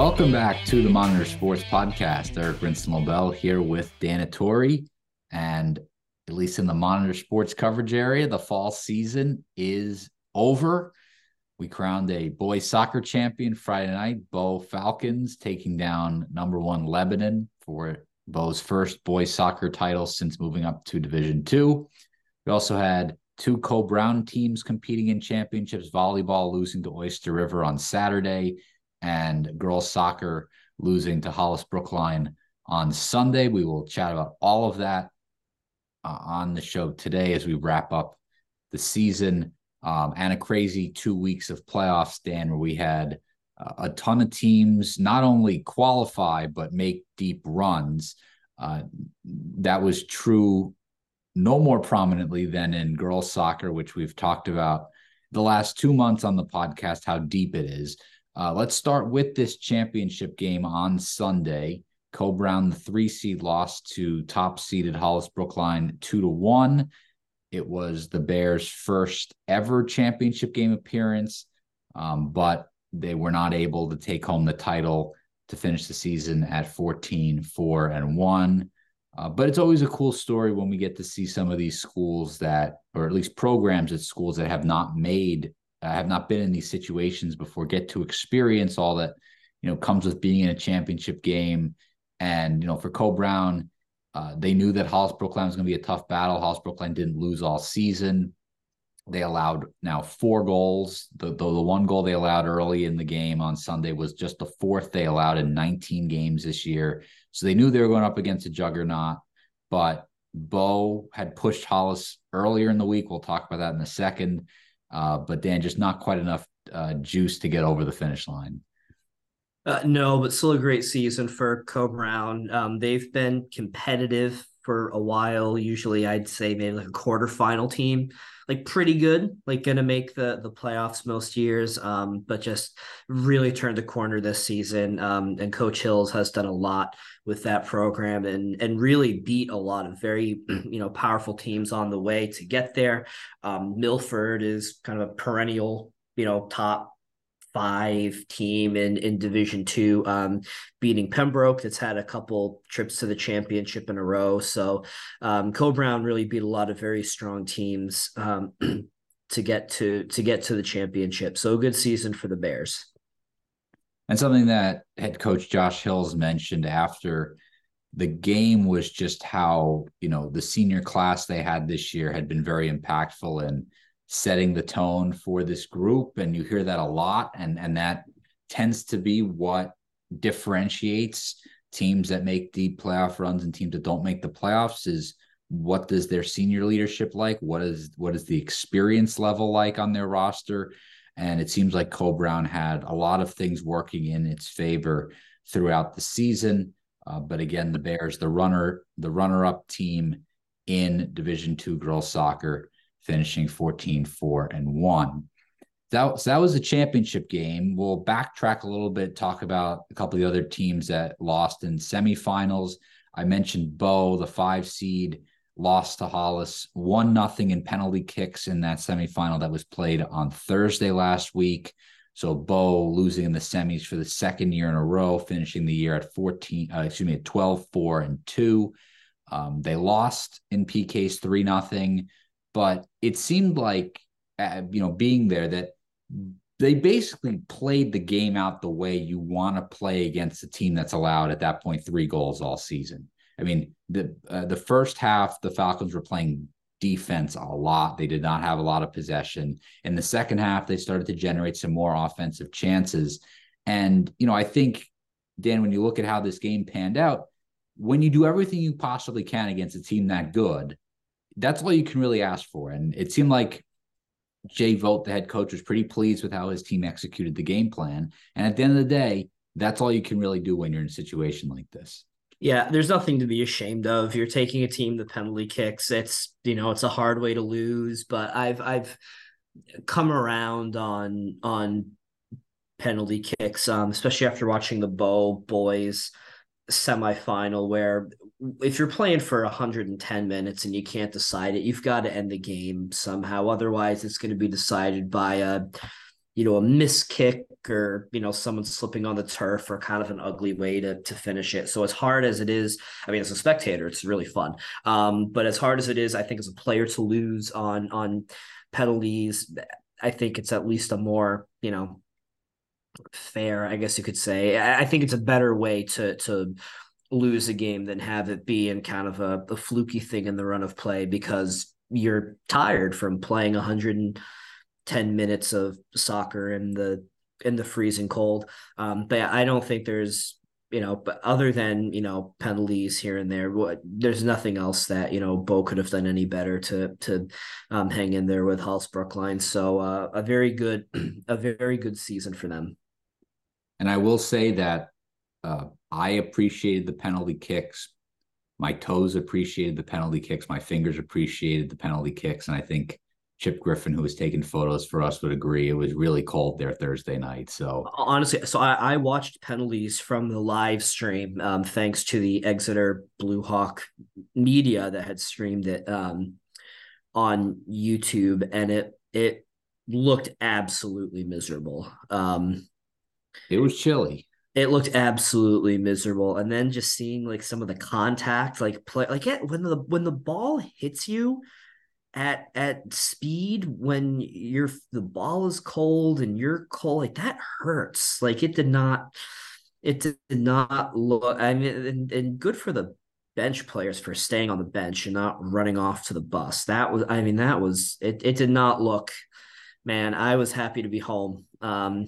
Welcome back to the Monitor Sports Podcast. Eric Brinson here with Dan Tori. And at least in the Monitor Sports coverage area, the fall season is over. We crowned a boys soccer champion Friday night, Bow Falcons, taking down number one Lebanon for Bow's first boys soccer title since moving up to Division Two. We also had two Coe-Brown teams competing in championships, volleyball losing to Oyster River on Saturday, and girls soccer losing to Hollis Brookline on Sunday. We will chat about all of that uh, on the show today as we wrap up the season um, and a crazy two weeks of playoffs, Dan, where we had uh, a ton of teams not only qualify but make deep runs. Uh, that was true no more prominently than in girls soccer, which we've talked about the last two months on the podcast, how deep it is. Uh, let's start with this championship game on Sunday. Coe-Brown, the three seed, lost to top seeded Hollis Brookline two to one. It was the Bears' first ever championship game appearance, um, but they were not able to take home the title to finish the season at 14 4 and 1. Uh, but it's always a cool story when we get to see some of these schools that, or at least programs at schools that have not made, uh, have not been in these situations before, get to experience all that, you know, comes with being in a championship game. And, you know, for Coe-Brown, uh, they knew that Hollis Brookline was going to be a tough battle. Hollis Brookline didn't lose all season. They allowed now four goals. The, the, the one goal they allowed early in the game on Sunday was just the fourth they allowed in 19 games this year. So they knew they were going up against a juggernaut. But Bow had pushed Hollis earlier in the week. We'll talk about that in a second. Uh, but Dan, just not quite enough uh, juice to get over the finish line. Uh, no, but still a great season for Coe-Brown. Um, they've been competitive for a while. Usually, I'd say maybe like a quarterfinal team, like pretty good, like to make the the playoffs most years. Um, but just really turned the corner this season. Um, and Coach Hills has done a lot with that program and and really beat a lot of very you know powerful teams on the way to get there. Um, Milford is kind of a perennial you know top five team in in Division Two, um, beating Pembroke. That's had a couple trips to the championship in a row. So um, Coe-Brown really beat a lot of very strong teams um, to get to to get to the championship. So a good season for the Bears. And something that head coach Josh Hills mentioned after the game was just how you know the senior class they had this year had been very impactful and setting the tone for this group and you hear that a lot and and that tends to be what differentiates teams that make deep playoff runs and teams that don't make the playoffs is what does their senior leadership like? What is what is the experience level like on their roster? And it seems like Coe-Brown had a lot of things working in its favor throughout the season. Uh, but again the bears the runner the runner up team in division two girls soccer finishing 14 4 and 1. That, so that was a championship game. We'll backtrack a little bit, talk about a couple of the other teams that lost in semifinals. I mentioned Bow, the five seed, lost to Hollis, one nothing in penalty kicks in that semifinal that was played on Thursday last week. So Bow losing in the semis for the second year in a row, finishing the year at 14, uh, excuse me, at 12, 4 and 2. Um, they lost in PKs 3 nothing but it seemed like uh, you know being there that they basically played the game out the way you want to play against a team that's allowed at that point three goals all season. I mean, the uh, the first half the Falcons were playing defense a lot. They did not have a lot of possession. In the second half, they started to generate some more offensive chances. And you know, I think Dan, when you look at how this game panned out, when you do everything you possibly can against a team that good, that's all you can really ask for. And it seemed like Jay Vogt, the head coach, was pretty pleased with how his team executed the game plan. And at the end of the day, that's all you can really do when you're in a situation like this. Yeah, there's nothing to be ashamed of. You're taking a team the penalty kicks. It's you know it's a hard way to lose, but I've I've come around on on penalty kicks, um, especially after watching the Bow boys semifinal where if you're playing for 110 minutes and you can't decide it, you've got to end the game somehow. Otherwise, it's going to be decided by a you know, a miss kick or, you know, someone slipping on the turf or kind of an ugly way to, to finish it. So as hard as it is, I mean, as a spectator, it's really fun. Um, but as hard as it is, I think as a player to lose on, on penalties, I think it's at least a more, you know, fair, I guess you could say. I, think it's a better way to, to, lose a game than have it be in kind of a, a fluky thing in the run of play because you're tired from playing 110 minutes of soccer in the in the freezing cold. Um, but I don't think there's you know, but other than you know penalties here and there, what there's nothing else that you know Bow could have done any better to to um, hang in there with Hollis Brookline. So uh, a very good, a very good season for them. And I will say that uh, I appreciated the penalty kicks my toes appreciated the penalty kicks. My fingers appreciated the penalty kicks. And I think Chip Griffin, who was taking photos for us, would agree. It was really cold there Thursday night. So honestly, so I, I watched penalties from the live stream, um, thanks to the Exeter Blue Hawk media that had streamed it um, on YouTube, and it it looked absolutely miserable. Um, it was chilly it looked absolutely miserable and then just seeing like some of the contact like play like yeah, when the when the ball hits you at at speed when you're the ball is cold and you're cold like that hurts like it did not it did not look i mean and, and good for the bench players for staying on the bench and not running off to the bus that was i mean that was it it did not look man i was happy to be home um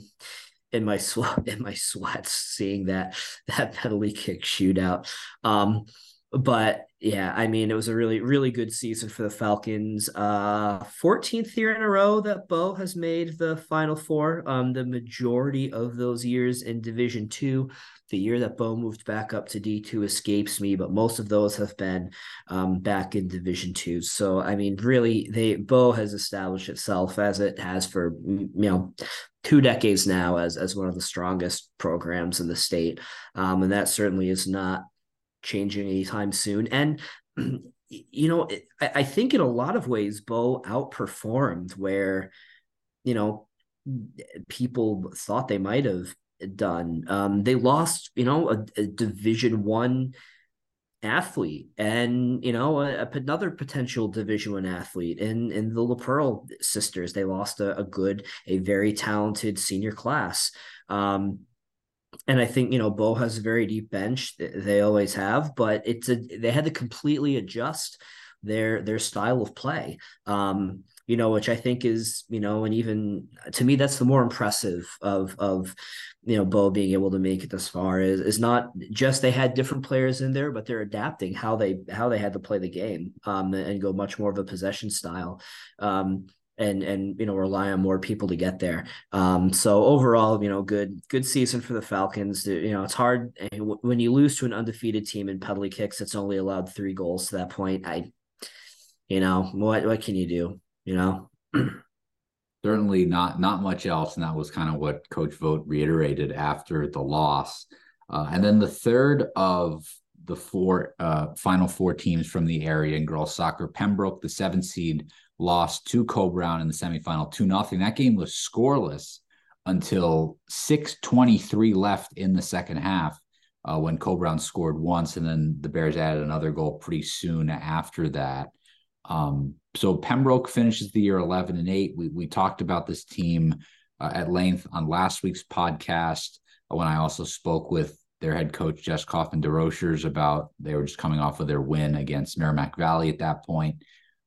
in my sweat in my sweats seeing that that penalty kick shootout. Um, but yeah, I mean, it was a really, really good season for the Falcons. Uh, 14th year in a row that Bow has made the Final Four. Um, the majority of those years in Division Two. The year that Bow moved back up to D2 escapes me, but most of those have been um, back in Division Two. So, I mean, really, they Bow has established itself as it has for you know two decades now as as one of the strongest programs in the state, um, and that certainly is not changing anytime soon. And you know, I, think in a lot of ways, Bow outperformed where you know people thought they might have done. Um, they lost, you know, a, a Division One athlete, and you know, a, another potential Division One athlete in in the LaPearl sisters. They lost a, a good, a very talented senior class. Um, and I think you know Bow has a very deep bench. They always have, but it's a they had to completely adjust their their style of play. Um, you know, which I think is, you know, and even to me, that's the more impressive of of you know Bow being able to make it this far is is not just they had different players in there, but they're adapting how they how they had to play the game um, and go much more of a possession style. Um, and and you know rely on more people to get there. Um, so overall, you know, good good season for the Falcons. You know, it's hard eh, when you lose to an undefeated team in penalty kicks. It's only allowed three goals to that point. I, you know, what what can you do? you know. Certainly not not much else, and that was kind of what Coach Vogt reiterated after the loss. Uh, and then the third of the four uh, final four teams from the area in girls soccer, Pembroke, the seven seed, lost to Coe-Brown in the semifinal, two nothing. That game was scoreless until 6:23 left in the second half. Uh, when Coe-Brown scored once, and then the Bears added another goal pretty soon after that. Um, so Pembroke finishes the year 11 and 8. We, we talked about this team uh, at length on last week's podcast uh, when I also spoke with their head coach, Jess Kaufman DeRochers, about they were just coming off of their win against Merrimack Valley at that point.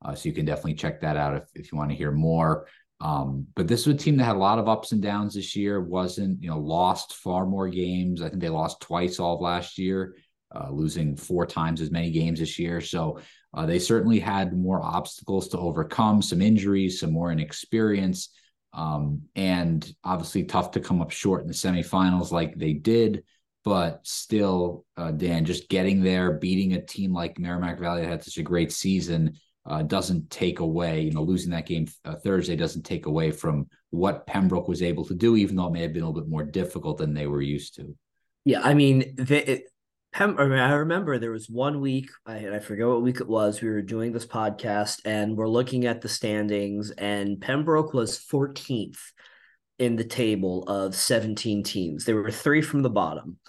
Uh, so you can definitely check that out if, if you want to hear more. Um, but this was a team that had a lot of ups and downs this year. Wasn't you know lost far more games. I think they lost twice all of last year, uh, losing four times as many games this year. So uh, they certainly had more obstacles to overcome, some injuries, some more inexperience, um, and obviously tough to come up short in the semifinals like they did. But still, uh, Dan, just getting there, beating a team like Merrimack Valley that had such a great season uh, doesn't take away, you know, losing that game uh, Thursday doesn't take away from what Pembroke was able to do, even though it may have been a little bit more difficult than they were used to. Yeah, I mean, they, Pem, I, mean, I remember there was one week, I, I forget what week it was. We were doing this podcast and we're looking at the standings, and Pembroke was 14th in the table of 17 teams. There were three from the bottom.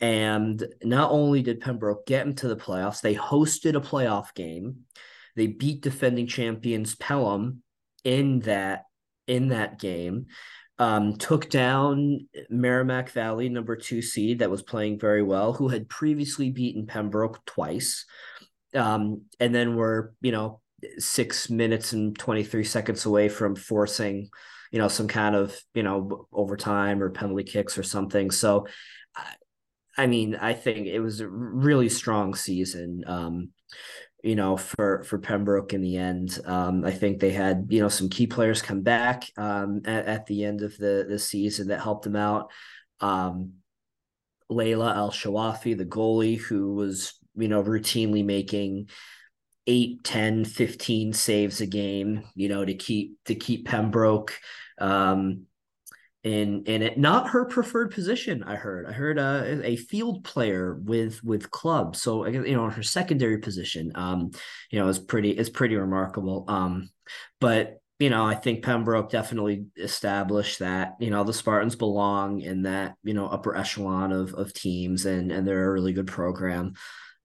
And not only did Pembroke get into the playoffs, they hosted a playoff game. They beat defending champions Pelham in that in that game. Um, took down Merrimack Valley, number two seed, that was playing very well, who had previously beaten Pembroke twice. Um, and then were, you know, six minutes and 23 seconds away from forcing, you know, some kind of, you know, overtime or penalty kicks or something. So, I mean, I think it was a really strong season. Um, you know, for for Pembroke in the end. Um, I think they had you know some key players come back um, at, at the end of the the season that helped them out. Um, Layla Al Shawafi, the goalie, who was you know routinely making 8 10 15 saves a game you know to keep to keep pembroke um in in it not her preferred position i heard. I heard uh, a field player with with club so you know her secondary position um you know is pretty is pretty remarkable. Um but you know i think pembroke definitely established that you know the spartans belong in that you know upper echelon of of teams and and they're a really good program.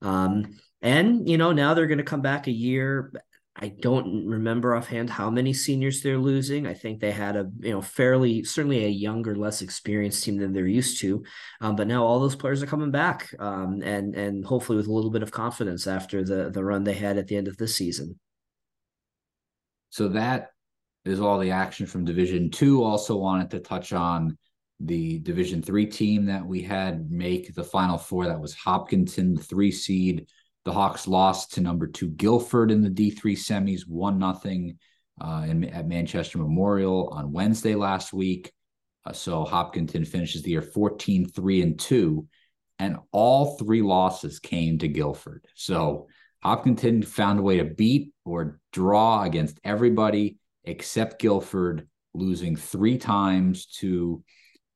Um and you know now they're going to come back a year I don't remember offhand how many seniors they're losing. I think they had a you know fairly certainly a younger, less experienced team than they're used to. Um, but now all those players are coming back, um, and and hopefully with a little bit of confidence after the the run they had at the end of this season. So that is all the action from Division Two. Also wanted to touch on the Division Three team that we had make the Final Four. That was Hopkinton, three seed the Hawks lost to number two Guilford in the D3 semis, one nothing uh, at Manchester Memorial on Wednesday last week. Uh, so Hopkinton finishes the year 14 3 and 2, and all three losses came to Guilford. So Hopkinton found a way to beat or draw against everybody except Guilford, losing three times to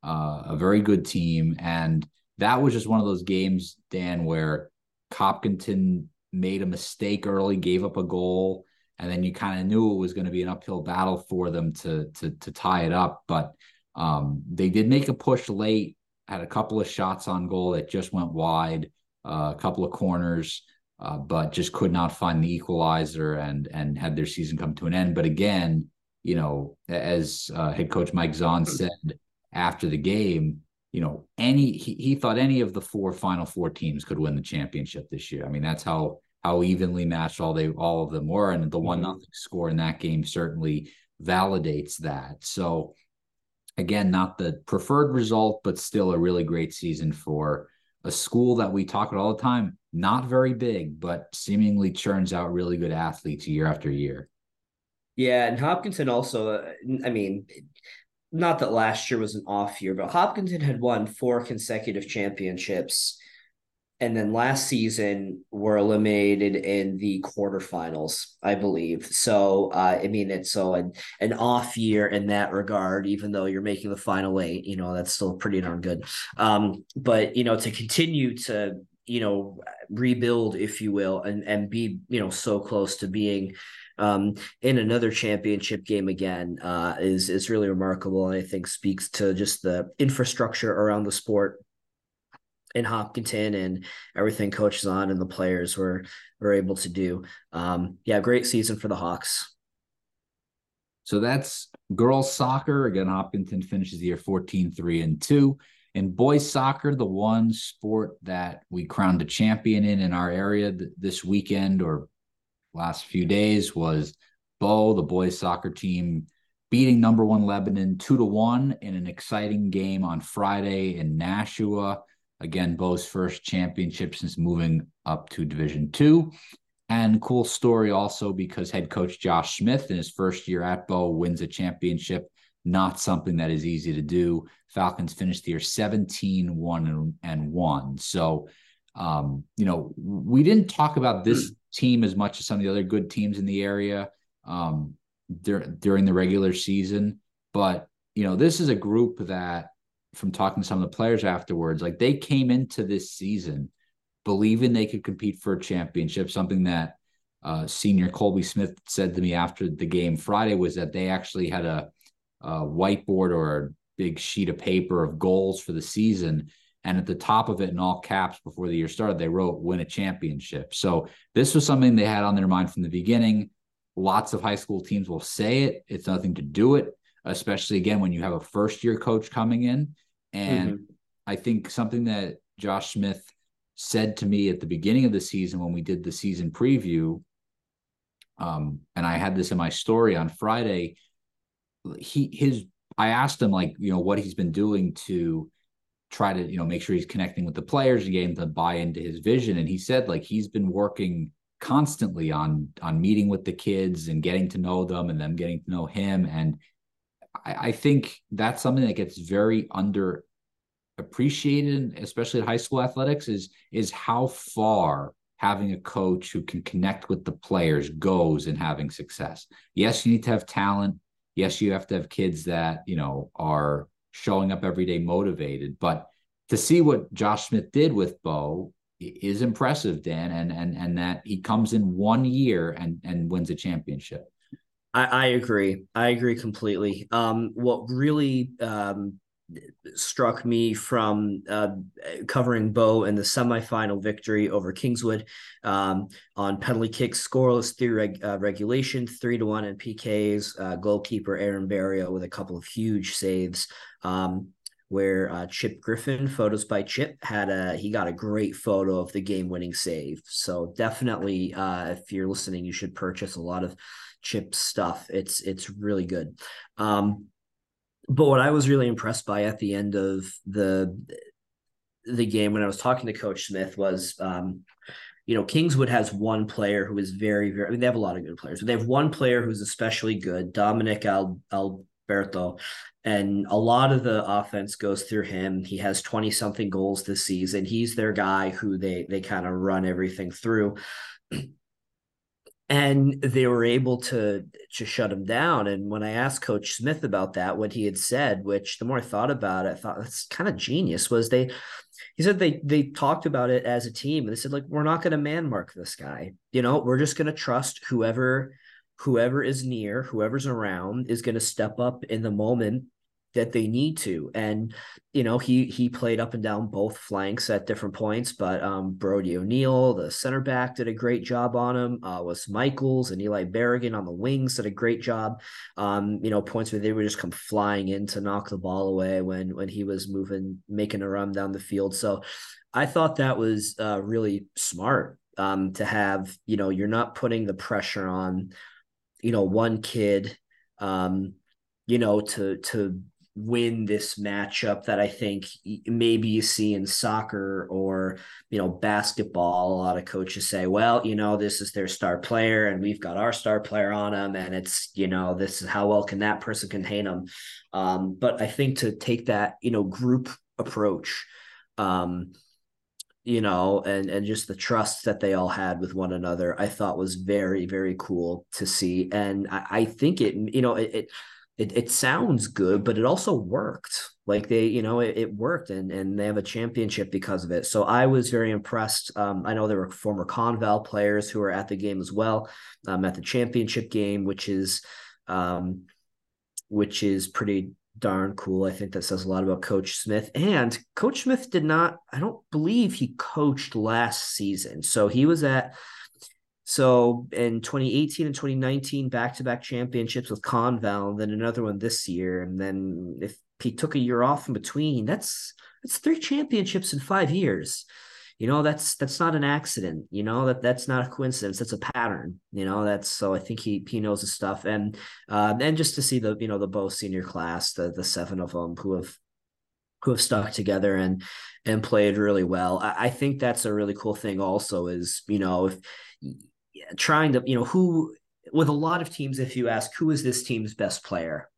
uh, a very good team. And that was just one of those games, Dan, where Hopkinton made a mistake early, gave up a goal, and then you kind of knew it was going to be an uphill battle for them to to to tie it up. But um, they did make a push late, had a couple of shots on goal that just went wide, uh, a couple of corners, uh, but just could not find the equalizer and and had their season come to an end. But again, you know, as uh, head coach Mike Zahn said after the game, you know, any he, he thought any of the four final four teams could win the championship this year. I mean, that's how how evenly matched all they all of them were. And the one mm-hmm. nothing score in that game certainly validates that. So again, not the preferred result, but still a really great season for a school that we talk about all the time, not very big, but seemingly churns out really good athletes year after year. Yeah, and Hopkinton also, uh, I mean, not that last year was an off year, but Hopkinton had won four consecutive championships. And then last season were eliminated in the quarterfinals, I believe. So uh, I mean it's so an, an off year in that regard, even though you're making the final eight, you know, that's still pretty darn good. Um, but you know, to continue to you know rebuild if you will and and be you know so close to being um, in another championship game again uh, is is really remarkable, and I think speaks to just the infrastructure around the sport in Hopkinton and everything coaches on and the players were were able to do. Um, yeah, great season for the Hawks. So that's girls soccer. Again, Hopkinton finishes the year 14 3 and 2. In boys soccer, the one sport that we crowned a champion in in our area th- this weekend or last few days was Bow, the boys soccer team, beating number one Lebanon two to one in an exciting game on Friday in Nashua. Again, Bow's first championship since moving up to Division Two. And cool story also because head coach Josh Smith in his first year at Bo wins a championship. Not something that is easy to do. Falcons finished the year 17 1 and 1. So, um, you know, we didn't talk about this team as much as some of the other good teams in the area um, dur- during the regular season. But you know, this is a group that, from talking to some of the players afterwards, like they came into this season believing they could compete for a championship. Something that uh, senior Colby Smith said to me after the game Friday was that they actually had a a whiteboard or a big sheet of paper of goals for the season. And at the top of it, in all caps, before the year started, they wrote "win a championship." So this was something they had on their mind from the beginning. Lots of high school teams will say it. It's nothing to do it, especially again when you have a first year coach coming in. And mm-hmm. I think something that Josh Smith said to me at the beginning of the season when we did the season preview, um, and I had this in my story on Friday. He his I asked him like you know what he's been doing to try to you know make sure he's connecting with the players and getting them to buy into his vision, and he said like he's been working constantly on on meeting with the kids and getting to know them and them getting to know him and I, I think that's something that gets very under appreciated especially at high school athletics is is how far having a coach who can connect with the players goes in having success. Yes, you need to have talent. Yes, you have to have kids that, you know, are showing up every day motivated. But to see what Josh Smith did with Bow is impressive, Dan, and and and that he comes in one year and and wins a championship. I, I agree. I agree completely. Um, what really um, struck me from uh, covering Bow in the semifinal victory over Kingswood um, on penalty kicks, scoreless through reg- uh, regulation, three to one in PKs. Uh, goalkeeper Aaron Barrio with a couple of huge saves. Um, where uh, Chip Griffin, photos by Chip, had a he got a great photo of the game-winning save. So definitely, uh, if you're listening, you should purchase a lot of Chip stuff. It's it's really good. Um, but what I was really impressed by at the end of the the game when I was talking to Coach Smith was, um, you know, Kingswood has one player who is very, very. I mean, they have a lot of good players, but they have one player who's especially good, Dominic Al, Alberto, and a lot of the offense goes through him. He has twenty something goals this season. He's their guy who they they kind of run everything through and they were able to to shut him down. And when I asked Coach Smith about that, what he had said, which the more I thought about it, I thought that's kind of genius, was they he said they they talked about it as a team and they said like we're not going to man mark this guy you know we're just going to trust whoever whoever is near whoever's around is going to step up in the moment that they need to. And you know, he he played up and down both flanks at different points, but um Brody O'Neill, the center back, did a great job on him. Uh was Michaels and Eli Berrigan on the wings did a great job. Um, you know, points where they would just come flying in to knock the ball away when when he was moving, making a run down the field. So I thought that was uh really smart um to have, you know, you're not putting the pressure on, you know, one kid um you know to to win this matchup that I think maybe you see in soccer or you know basketball. A lot of coaches say, "Well, you know, this is their star player, and we've got our star player on them, and it's you know this is how well can that person contain them." Um, but I think to take that you know group approach. Um, you know, and and just the trust that they all had with one another, I thought was very very cool to see, and I, I think it, you know, it, it it, it sounds good, but it also worked. Like they, you know, it, it, worked and, and they have a championship because of it. So I was very impressed. Um, I know there were former Conval players who were at the game as well, um, at the championship game, which is, um, which is pretty darn cool. I think that says a lot about Coach Smith. And Coach Smith did not, I don't believe he coached last season. So he was at so in 2018 and 2019, back to back championships with Conval, and then another one this year. And then if he took a year off in between, that's that's three championships in five years. You know, that's that's not an accident. You know that that's not a coincidence. That's a pattern. You know, that's so I think he he knows his stuff. And uh, and just to see the you know the Bow senior class, the the seven of them who have who have stuck together and and played really well. I, I think that's a really cool thing. Also, is you know if trying to, you know, who with a lot of teams, if you ask who is this team's best player,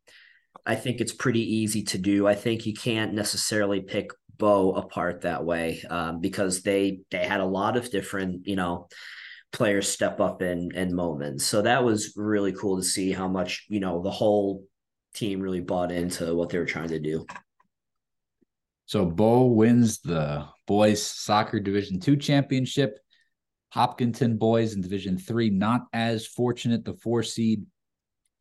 I think it's pretty easy to do. I think you can't necessarily pick Bow apart that way um, because they they had a lot of different, you know, players step up in in moments. So that was really cool to see how much you know the whole team really bought into what they were trying to do. So Bow wins the boys soccer division two championship. Hopkinton boys in Division Three, not as fortunate. The four seed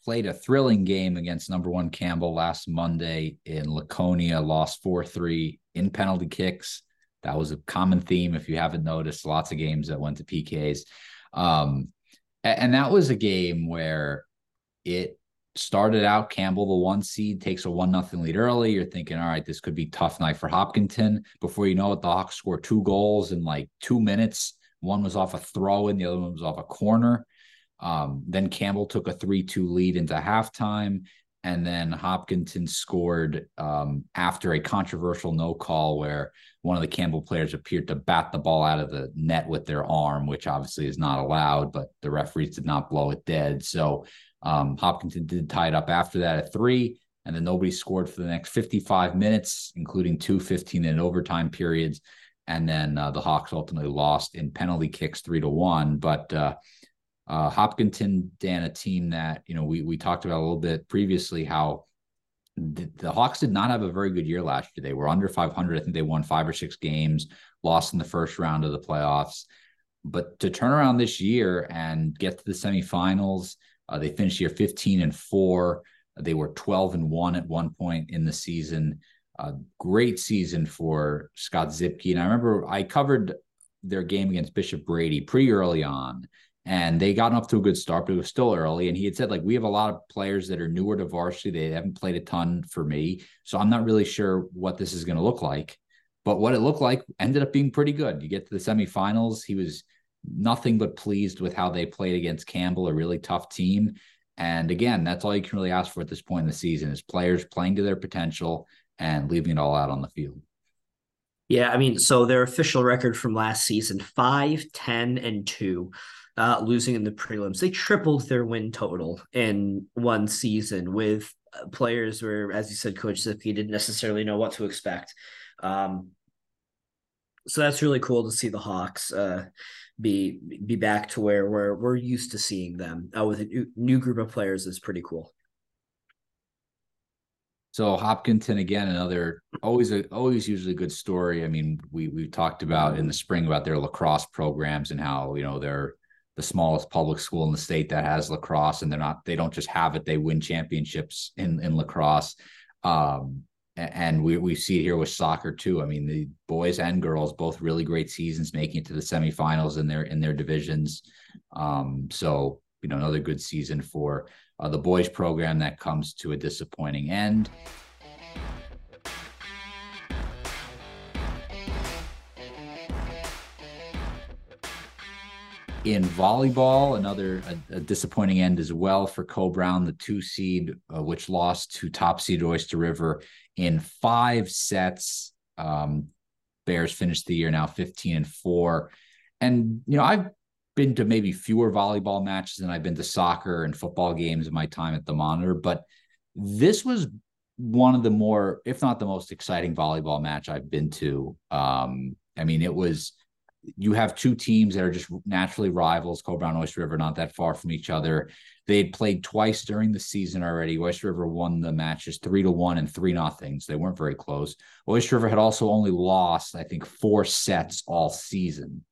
played a thrilling game against number one Campbell last Monday in Laconia, lost 4 3 in penalty kicks. That was a common theme. If you haven't noticed, lots of games that went to PKs. Um, and that was a game where it started out Campbell, the one seed, takes a one nothing lead early. You're thinking, all right, this could be tough night for Hopkinton. Before you know it, the Hawks score two goals in like two minutes. One was off a throw in, the other one was off a corner. Um, then Campbell took a 3 2 lead into halftime. And then Hopkinton scored um, after a controversial no call where one of the Campbell players appeared to bat the ball out of the net with their arm, which obviously is not allowed, but the referees did not blow it dead. So um, Hopkinton did tie it up after that at three, and then nobody scored for the next 55 minutes, including two 15 minute overtime periods. And then uh, the Hawks ultimately lost in penalty kicks three to one. But uh, uh, Hopkinton, Dan, a team that you know we we talked about a little bit previously how the, the, Hawks did not have a very good year last year. They were under 500. I think they won five or six games, lost in the first round of the playoffs. But to turn around this year and get to the semifinals, uh, they finished year 15 and four. They were 12 and one at one point in the season. Uh, great season for Scott Zipke. And I remember I covered their game against Bishop Brady pretty early on and they got off to a good start, but it was still early. And he had said, like, we have a lot of players that are newer to varsity. They haven't played a ton for me. So I'm not really sure what this is going to look like. But what it looked like ended up being pretty good. You get to the semifinals. He was nothing but pleased with how they played against Campbell, a really tough team. And again, that's all you can really ask for at this point in the season is players playing to their potential and leaving it all out on the field. Yeah, I mean, so their official record from last season, 5, 10, and 2 uh, losing in the prelims. They tripled their win total in one season with uh, players where, as you said, Coach Zipke didn't necessarily know what to expect. Um, so that's really cool to see the Hawks uh, be be back to where we're we're used to seeing them uh, with a new, new group of players is pretty cool. So Hopkinton again, another always a always usually good story. I mean, we we talked about in the spring about their lacrosse programs and how you know they're the smallest public school in the state that has lacrosse, and they're not they don't just have it; they win championships in in lacrosse. Um, and we we see it here with soccer too. I mean, the boys and girls both really great seasons, making it to the semifinals in their in their divisions. Um, so you know, another good season for uh, the boys program that comes to a disappointing end. in volleyball, another a, a, disappointing end as well for Coe-Brown, the two seed, uh, which lost to top seed Oyster River in five sets. Um, Bears finished the year now 15 and four. And, you know, I've been to maybe fewer volleyball matches than I've been to soccer and football games in my time at the monitor, but this was one of the more, if not the most exciting volleyball match I've been to. Um, I mean, it was you have two teams that are just naturally rivals. Coe-Brown Oyster River not that far from each other. They had played twice during the season already. Oyster River won the matches three to one and three nothing. So they weren't very close. Oyster River had also only lost, I think, four sets all season.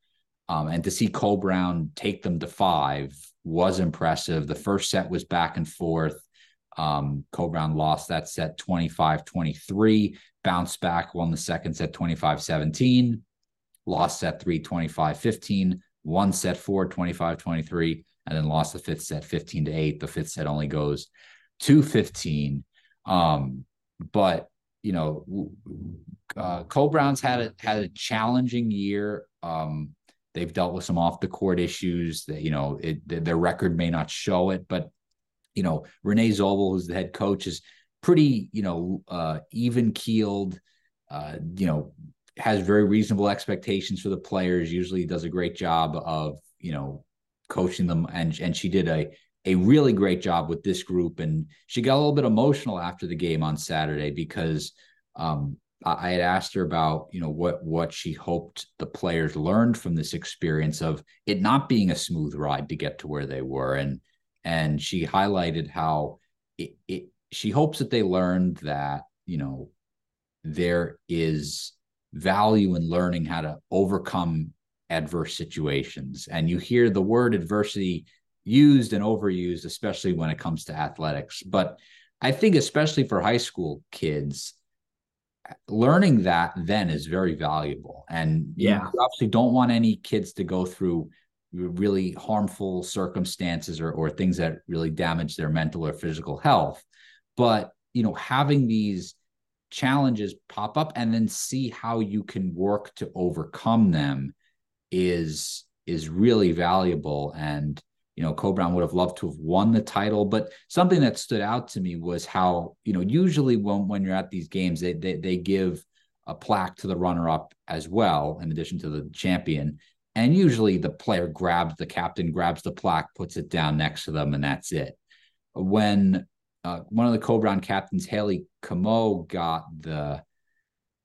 Um, and to see Coe-Brown take them to five was impressive. The first set was back and forth. Um, Coe-Brown lost that set 25 23, bounced back, won the second set 25 17 lost set three, 25 15, won set four, 25 23, and then lost the fifth set 15 to 8. The fifth set only goes to 15. Um, but you know, uh, Coe-Brown's had a had a challenging year. Um, they've dealt with some off the court issues that you know it, their record may not show it, but you know Renee Zobel, who's the head coach, is pretty you know uh, even keeled. Uh, you know, has very reasonable expectations for the players. Usually does a great job of you know coaching them, and and she did a a really great job with this group. And she got a little bit emotional after the game on Saturday because um, I, had asked her about you know what what she hoped the players learned from this experience of it not being a smooth ride to get to where they were, and and she highlighted how it, it she hopes that they learned that you know there is value in learning how to overcome adverse situations. And you hear the word adversity used and overused, especially when it comes to athletics. But I think, especially for high school kids, learning that then is very valuable. And yeah, you obviously don't want any kids to go through really harmful circumstances or, or things that really damage their mental or physical health. But, you know, having these challenges pop up and then see how you can work to overcome them is is really valuable and you know, Coe-Brown would have loved to have won the title, but something that stood out to me was how, you know, usually when, when you're at these games, they, they, they give a plaque to the runner up as well, in addition to the champion. And usually the player grabs the captain, grabs the plaque, puts it down next to them, and that's it. When uh, one of the Coe-Brown captains, Haley Camo, got the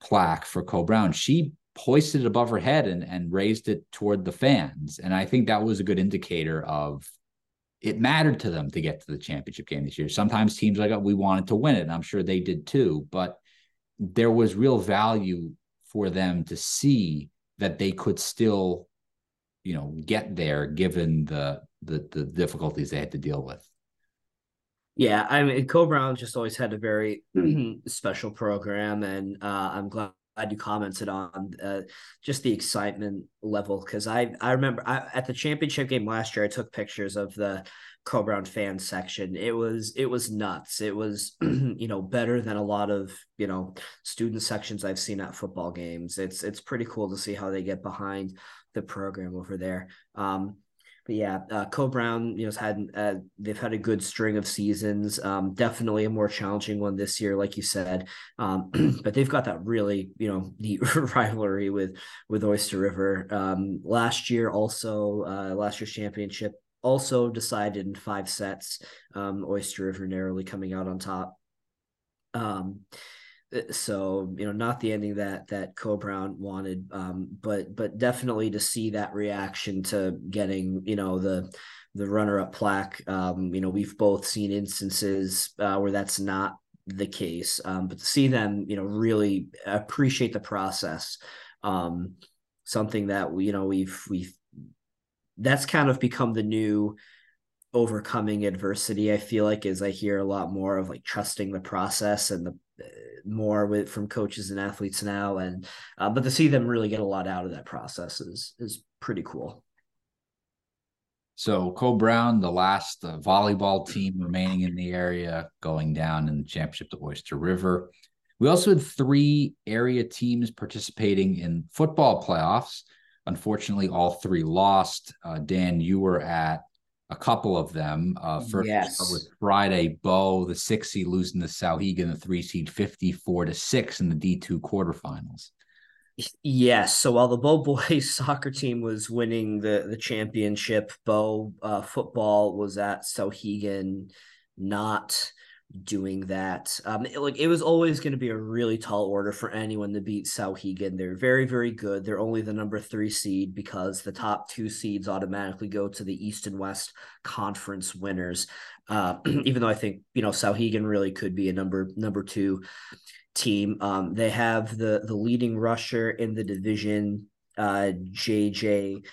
plaque for Coe-Brown, she hoisted it above her head and, and raised it toward the fans. And I think that was a good indicator of it mattered to them to get to the championship game this year. Sometimes teams like we wanted to win it, and I'm sure they did too, but there was real value for them to see that they could still, you know, get there given the the, the difficulties they had to deal with. Yeah, I mean, Coe-Brown just always had a very special program, and uh, I'm glad glad you commented on uh, just the excitement level because I I remember I, at the championship game last year I took pictures of the Coe-Brown fan section. It was it was nuts. It was you know better than a lot of you know student sections I've seen at football games. It's it's pretty cool to see how they get behind the program over there. Um, but yeah, uh, Coe-Brown, you know, has had uh, they've had a good string of seasons. Um, definitely a more challenging one this year, like you said. Um, but they've got that really, you know, neat rivalry with with Oyster River. Um, last year, also uh, last year's championship, also decided in five sets. Um, Oyster River narrowly coming out on top. Um, so you know not the ending that that Coe-Brown wanted um, but but definitely to see that reaction to getting you know the the runner up plaque um, you know we've both seen instances uh, where that's not the case um, but to see them you know really appreciate the process um, something that we you know we've we've that's kind of become the new overcoming adversity i feel like as i hear a lot more of like trusting the process and the more with from coaches and athletes now, and uh, but to see them really get a lot out of that process is is pretty cool. So Coe-Brown the last uh, volleyball team remaining in the area, going down in the championship to Oyster River. We also had three area teams participating in football playoffs. Unfortunately, all three lost. Uh, Dan, you were at a couple of them. Uh, first yes. with Friday, Bow, the six seed losing to Souhegan, the three seed 54 to six in the D2 quarterfinals. Yes. So while the Bow boys soccer team was winning the, the championship, Bow uh, football was at Souhegan, not doing that. Um, it, like it was always going to be a really tall order for anyone to beat Souhegan. They're very, very good. They're only the number three seed because the top two seeds automatically go to the East and West conference winners. Uh, even though I think you know Souhegan really could be a number number two team. Um, they have the the leading rusher in the division, uh, JJ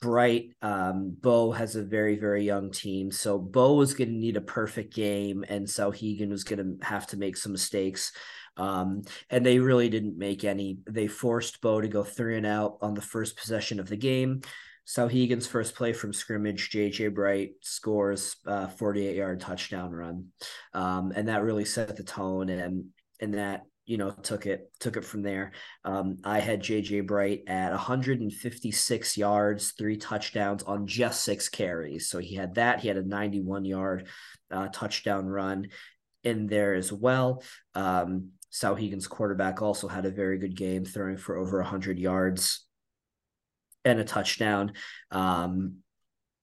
Bright. Um, Bow has a very, very young team. So Bow was going to need a perfect game, and Souhegan was going to have to make some mistakes. Um, and they really didn't make any. They forced Bow to go three and out on the first possession of the game. Souhegan's first play from scrimmage, JJ Bright scores a 48 yard touchdown run. Um, and that really set the tone and and that you know took it took it from there. Um, I had JJ Bright at 156 yards, three touchdowns on just six carries. So he had that. He had a 91 yard uh, touchdown run in there as well. Um, Souhegan's quarterback also had a very good game, throwing for over 100 yards and a touchdown. Um,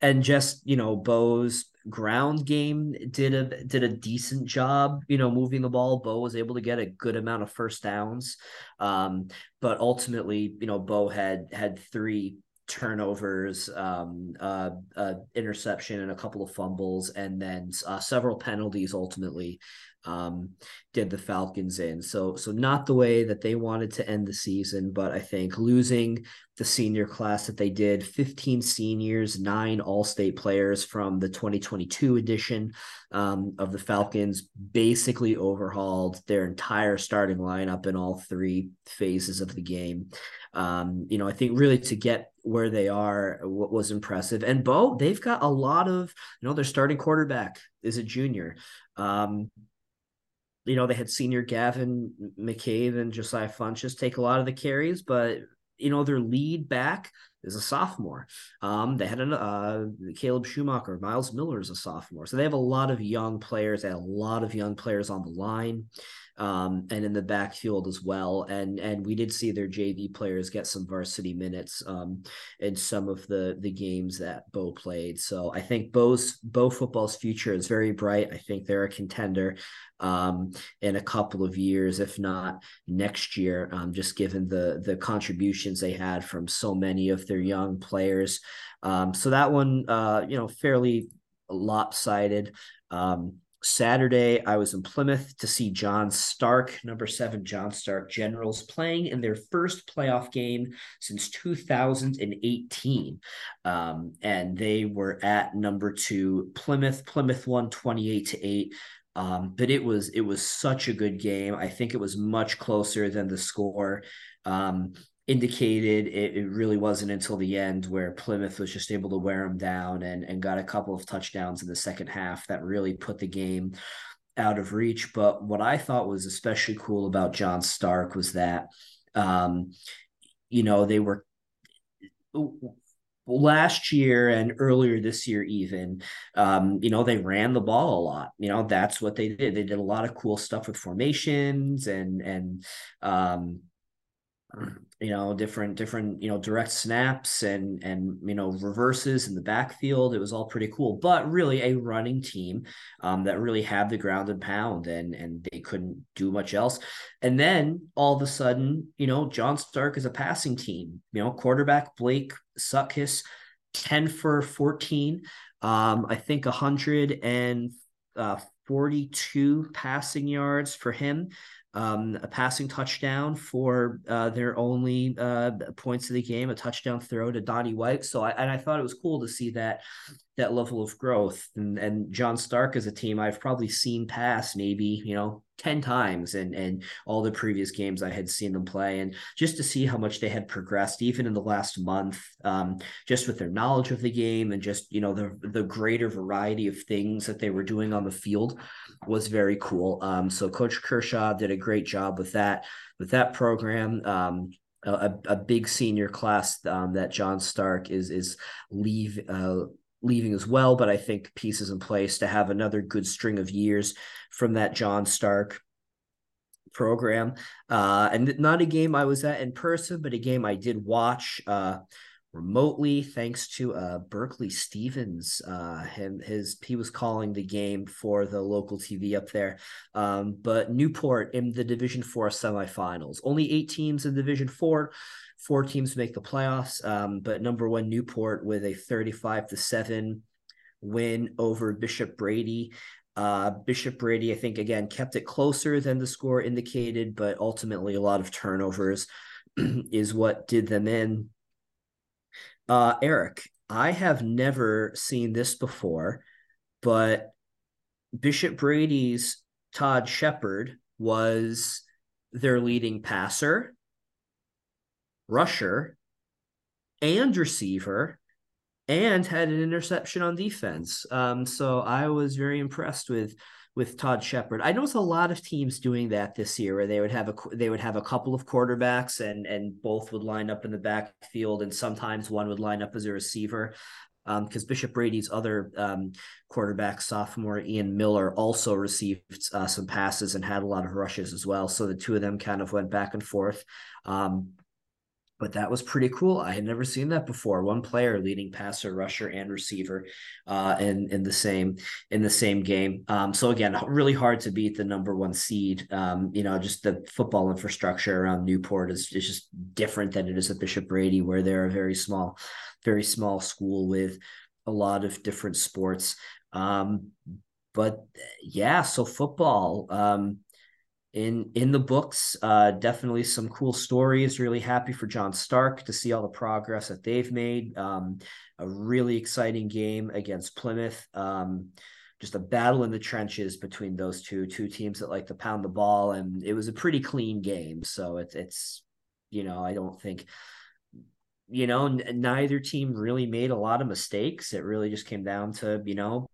and just you know, Bow's ground game did a did a decent job, you know, moving the ball. Bow was able to get a good amount of first downs, um, but ultimately, you know, Bow had had three turnovers, um, uh, uh, interception, and a couple of fumbles, and then uh, several penalties ultimately um, did the Falcons in. So so not the way that they wanted to end the season, but I think losing the senior class that they did 15 seniors, nine all state players from the 2022 edition um, of the Falcons basically overhauled their entire starting lineup in all three phases of the game. Um, you know, I think really to get where they are, what was impressive. And Bow, they've got a lot of, you know, their starting quarterback is a junior. Um, you know, they had senior Gavin McCabe and Josiah Funchess take a lot of the carries, but you know, their lead back is a sophomore. Um, they had an uh, Caleb Schumacher, Miles Miller is a sophomore. So they have a lot of young players. They had a lot of young players on the line um, and in the backfield as well. And and we did see their JV players get some varsity minutes um, in some of the the games that Bow played. So I think Bow's Bow football's future is very bright. I think they're a contender um, in a couple of years, if not next year. Um, just given the the contributions they had from so many of their young players. Um, so that one, uh, you know, fairly lopsided. Um, Saturday, I was in Plymouth to see John Stark, number seven John Stark Generals, playing in their first playoff game since 2018. Um, and they were at number two Plymouth. Plymouth won 28 to 8. Um, but it was it was such a good game. I think it was much closer than the score. Um, indicated it, it, really wasn't until the end where Plymouth was just able to wear them down and, and got a couple of touchdowns in the second half that really put the game out of reach. But what I thought was especially cool about John Stark was that, um, you know, they were last year and earlier this year even um, you know they ran the ball a lot you know that's what they did they did a lot of cool stuff with formations and and um, you know different different you know direct snaps and and you know reverses in the backfield. It was all pretty cool but really a running team um, that really had the ground and pound and and they couldn't do much else. And then all of a sudden you know john stark is a passing team you know quarterback blake sutkis 10 for 14 um, i think 100 and uh, 42 passing yards for him um, a passing touchdown for uh, their only uh, points of the game, a touchdown throw to Donnie White. So I and I thought it was cool to see that that level of growth. And and John Stark as a team I've probably seen pass maybe you know 10 times and and all the previous games I had seen them play. And just to see how much they had progressed even in the last month um, just with their knowledge of the game and just you know the the greater variety of things that they were doing on the field was very cool. Um, so coach Kershaw did a great job with that with that program. Um, a, a big senior class um, that John Stark is is leave uh, leaving as well, but I think pieces in place to have another good string of years from that John Stark program. Uh, and not a game I was at in person, but a game I did watch uh, remotely thanks to uh, Berkeley Stevens. Uh, him, his he was calling the game for the local TV up there. Um, but Newport in the Division Four semifinals. Only eight teams in Division Four four teams make the playoffs. Um, but number one, Newport with a 35 to 7 win over Bishop Brady. Uh, Bishop Brady, I think, again, kept it closer than the score indicated, but ultimately a lot of turnovers is what did them in. Uh, Eric, I have never seen this before, but Bishop Brady's Todd Shepard was their leading passer rusher and receiver and had an interception on defense. Um, so I was very impressed with with Todd Shepard. I noticed a lot of teams doing that this year, where they would have a they would have a couple of quarterbacks, and and both would line up in the backfield, and sometimes one would line up as a receiver. Because um, Bishop Brady's other um, quarterback, sophomore Ian Miller, also received uh, some passes and had a lot of rushes as well. So the two of them kind of went back and forth. Um, but that was pretty cool. I had never seen that before. One player leading passer, rusher, and receiver, uh, in in the same in the same game. Um, so again, really hard to beat the number one seed. Um, you know, just the football infrastructure around Newport is, is just different than it is at Bishop Brady, where they're a very small, very small school with a lot of different sports. Um, but yeah, so football. Um, in in the books. Uh, definitely some cool stories. Really happy for John Stark to see all the progress that they've made. Um, a really exciting game against Plymouth. Um, just a battle in the trenches between those two two teams that like to pound the ball, and it was a pretty clean game. So it's it's you know I don't think you know neither team really made a lot of mistakes. It really just came down to you know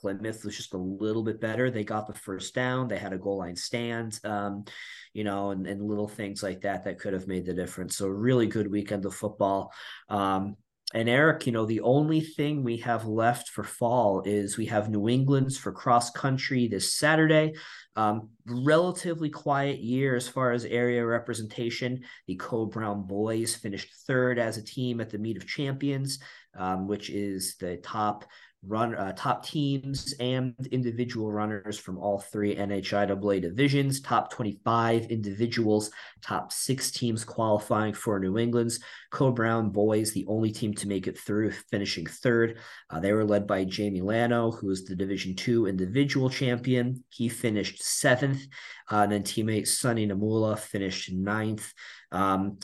Plymouth was just a little bit better. They got the first down. They had a goal line stand, um, you know, and, and little things like that that could have made the difference. So really good weekend of football. Um, and Eric, you know, the only thing we have left for fall is we have New England's for cross country this Saturday. Um, relatively quiet year as far as area representation. The Coe-Brown boys finished third as a team at the Meet of Champions, um, which is the top run uh, top teams and individual runners from all three NHIAA divisions, top 25 individuals, top six teams qualifying for New England's. Coe-Brown boys, the only team to make it through, finishing third. Uh, they were led by Jamie Lano, who is the Division two individual champion. He finished seventh. Uh, and then teammate Sonny Namula finished ninth. Um,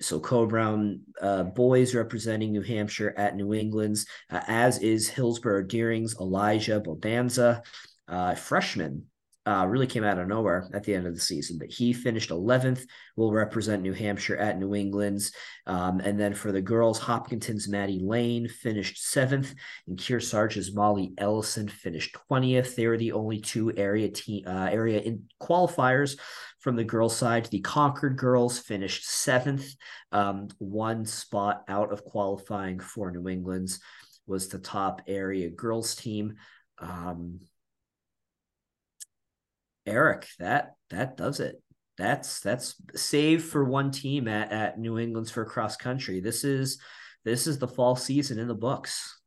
so Coe-Brown uh, boys representing New Hampshire at New England's, uh, as is Hillsborough Deering's Elijah Bodanza, uh, freshman uh, really came out of nowhere at the end of the season. But he finished 11th, will represent New Hampshire at New England's. Um, and then for the girls, Hopkinton's Maddie Lane finished seventh, and Kearsarge's Molly Ellison finished 20th. They were the only two area team uh, area in qualifiers from the girls' side. The Concord girls finished seventh, um, one spot out of qualifying for New England's was the top area girls team. Um, Eric, that that does it. That's that's save for one team at, at New England's for cross country. This is this is the fall season in the books.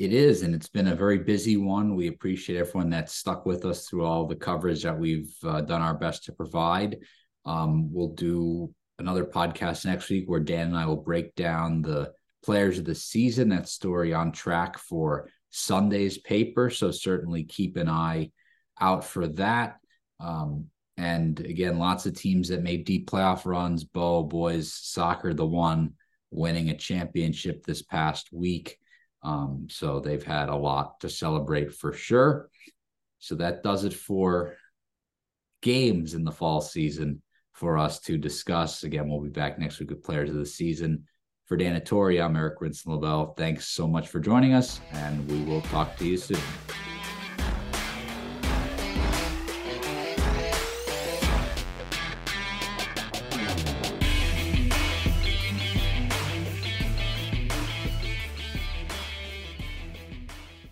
It is, and it's been a very busy one. We appreciate everyone that stuck with us through all the coverage that we've uh, done our best to provide. Um, we'll do another podcast next week where Dan and I will break down the players of the season. That story on track for Sunday's paper. So certainly keep an eye out for that. Um, and again, lots of teams that made deep playoff runs. Bow boys soccer, the one winning a championship this past week. Um, so they've had a lot to celebrate for sure. So that does it for games in the fall season for us to discuss. Again, we'll be back next week with players of the season. For Dan I'm Eric Rinson Thanks so much for joining us, and we will talk to you soon.